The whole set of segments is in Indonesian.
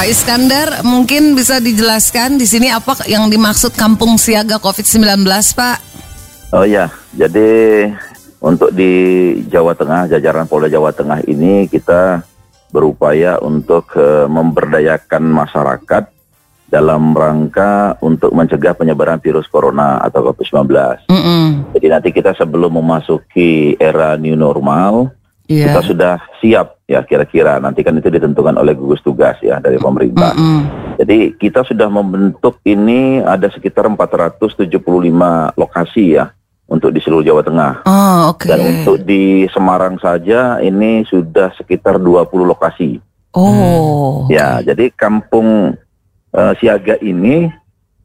Pak Iskandar, mungkin bisa dijelaskan di sini apa yang dimaksud kampung siaga COVID-19, Pak? Oh ya, jadi untuk di Jawa Tengah, jajaran Polda Jawa Tengah ini kita berupaya untuk uh, memberdayakan masyarakat dalam rangka untuk mencegah penyebaran virus corona atau COVID-19. Mm -mm. Jadi nanti kita sebelum memasuki era new normal, Iya. kita sudah siap ya kira-kira. Nanti kan itu ditentukan oleh gugus tugas ya dari pemerintah. Mm-mm. Jadi kita sudah membentuk ini ada sekitar 475 lokasi ya untuk di seluruh Jawa Tengah. Oh, oke. Dan untuk di Semarang saja ini sudah sekitar 20 lokasi. Oh. Ya, jadi kampung eh, siaga ini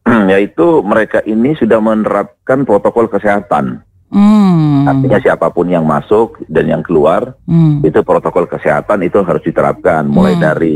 yaitu mereka ini sudah menerapkan protokol kesehatan. Hmm. Artinya siapa pun yang masuk dan yang keluar Hmm. itu protokol kesehatan itu harus diterapkan mulai Hmm. dari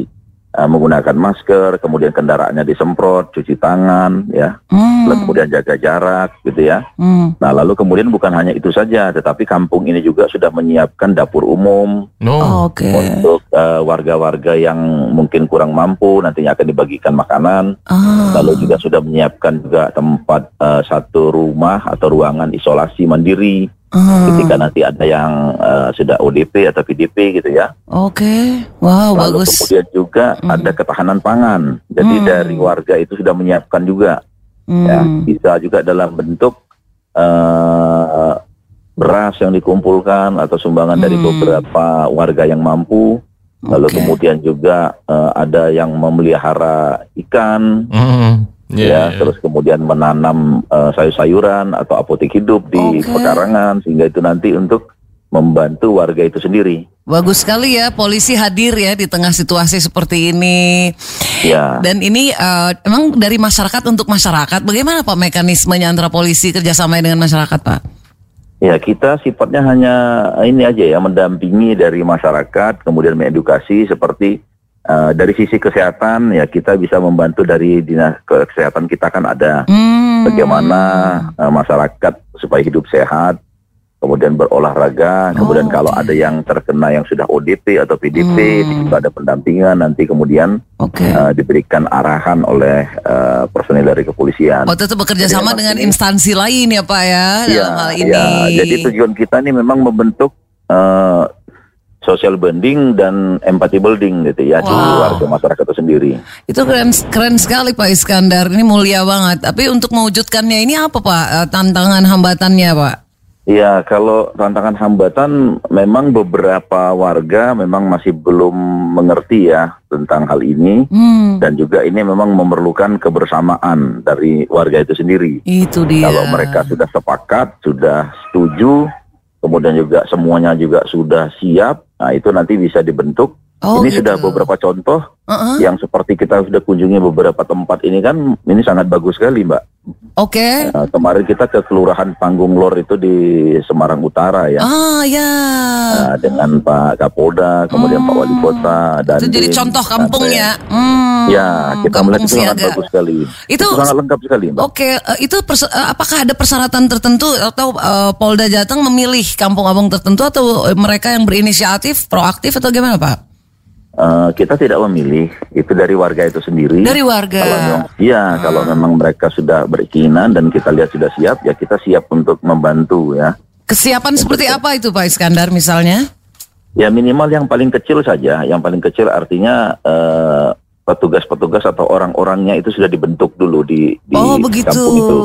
eh, menggunakan masker, kemudian kendaraannya disemprot, cuci tangan, ya, Hmm. lalu kemudian jaga jarak, gitu ya. Hmm. Nah, lalu kemudian bukan hanya itu saja, tetapi kampung ini juga sudah menyiapkan dapur umum No. Oke. untuk eh, warga-warga yang mungkin kurang mampu nantinya akan dibagikan makanan. Ah. Lalu juga sudah menyiapkan juga tempat eh, satu rumah atau ruangan isolasi mandiri Ah. ketika nanti ada yang eh, sudah ODP atau PDP gitu ya. Oke. Wow, Lalu bagus. kemudian juga Hmm. ada ketahanan pangan. Jadi Hmm. dari warga itu sudah menyiapkan juga ya, Hmm. bisa juga dalam bentuk eh, beras yang dikumpulkan atau sumbangan dari Hmm. beberapa warga yang mampu. Lalu Oke. kemudian juga eh, ada yang memelihara ikan, Mm. Ya, Yeah, terus kemudian menanam eh, sayur-sayuran atau apotek hidup di Oke. pekarangan sehingga itu nanti untuk membantu warga itu sendiri. Bagus sekali ya polisi hadir ya di tengah situasi seperti ini. Ya. Dan ini eh, emang dari masyarakat untuk masyarakat, bagaimana Pak mekanismenya antara polisi kerjasama dengan masyarakat Pak? Ya, kita sifatnya hanya ini aja ya, mendampingi dari masyarakat, kemudian mengedukasi seperti eh, dari sisi kesehatan ya kita bisa membantu dari dinas kesehatan kita kan ada Hmm. bagaimana eh, masyarakat supaya hidup sehat, kemudian berolahraga, kemudian Oh, kalau oke. ada yang terkena yang sudah ODP atau PDP, Hmm. itu ada pendampingan nanti kemudian Oke. eh, diberikan arahan oleh eh, personil dari kepolisian. Waktu itu bekerja Jadi sama dengan ini- instansi lain ya Pak ya Iya, dalam hal ini. iya. Jadi tujuan kita ini memang membentuk eh, social bonding dan empathy building gitu ya di Wow. warga masyarakat itu sendiri. Itu keren keren sekali Pak Iskandar. Ini mulia banget. Tapi untuk mewujudkannya ini apa Pak Eh, tantangan hambatannya Pak? Iya, kalau tantangan hambatan memang beberapa warga memang masih belum mengerti ya tentang hal ini Hmm. dan juga ini memang memerlukan kebersamaan dari warga itu sendiri. Itu dia. Kalau mereka sudah sepakat, sudah setuju, kemudian juga semuanya juga sudah siap, nah itu nanti bisa dibentuk. Oh, ini gitu. sudah beberapa contoh Uh-uh. yang seperti kita sudah kunjungi beberapa tempat ini kan ini sangat bagus sekali mbak. Oke. Nah, kemarin kita ke Kelurahan Panggung Lor itu di Semarang Utara ya. Ah ya. Nah, dengan Pak Kapolda, kemudian Pak Wali Kota dan Itu jadi Dim, contoh kampung ya. Hmm, Ya, kita kampung melihat itu sangat siaga. bagus sekali. Itu- sangat lengkap sekali, Mbak. Oke, eh, itu perse- eh, apakah ada persyaratan tertentu atau eh, Polda Jateng memilih kampung-kampung tertentu atau eh, mereka yang berinisiatif, proaktif atau gimana Pak? Eh, kita tidak memilih, itu dari warga itu sendiri. Dari warga. Kalau memang, iya, kalau memang mereka sudah berikinan dan kita lihat sudah siap, ya kita siap untuk membantu ya. Kesiapan seperti apa itu Pak Iskandar misalnya? Ya minimal yang paling kecil saja, yang paling kecil artinya eh, petugas-petugas atau orang-orangnya itu sudah dibentuk dulu di, di oh begitu. kampung itu.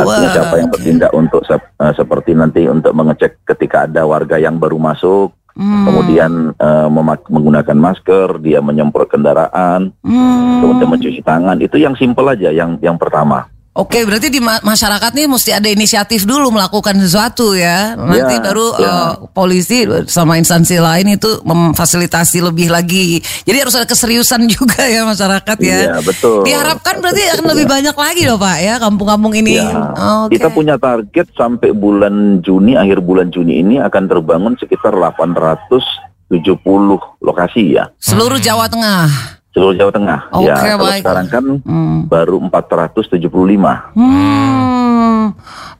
Artinya Wah, siapa yang bertindak untuk eh, seperti nanti untuk mengecek ketika ada warga yang baru masuk, Hmm. kemudian memak- menggunakan masker, dia menyemprot kendaraan, Hmm. kemudian mencuci tangan, itu yang simpel aja, yang yang pertama. Oke, berarti di ma- masyarakat nih mesti ada inisiatif dulu melakukan sesuatu ya. Nanti Ya, baru ya. eh, polisi sama instansi lain itu memfasilitasi lebih lagi. Jadi harus ada keseriusan juga ya masyarakat ya. Iya betul. Diharapkan berarti akan lebih banyak lagi loh Pak ya kampung-kampung ini. Ya, Oke. kita punya target sampai bulan Juni, akhir bulan Juni ini akan terbangun sekitar 870 lokasi ya. Seluruh Jawa Tengah. Seluruh Jawa Tengah. Oke, ya, kalau baik. sekarang kan Hmm. baru 475. Hmm,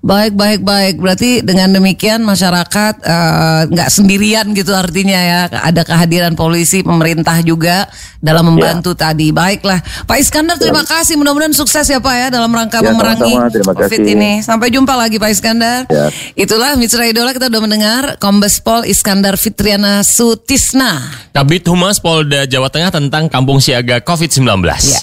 baik baik baik. Berarti dengan demikian masyarakat eh, nggak sendirian gitu artinya ya. Ada kehadiran polisi, pemerintah juga dalam membantu tadi. Baiklah, Pak Iskandar terima kasih. Mudah-mudahan sukses ya Pak ya dalam rangka Ya, memerangi COVID kasih. ini. Sampai jumpa lagi Pak Iskandar. Ya. Itulah Mitra Idola kita udah mendengar Kombes Pol Iskandar Fitriana Sutisna. Kabit Humas Polda Jawa Tengah tentang kampung siaga COVID-19. Ya.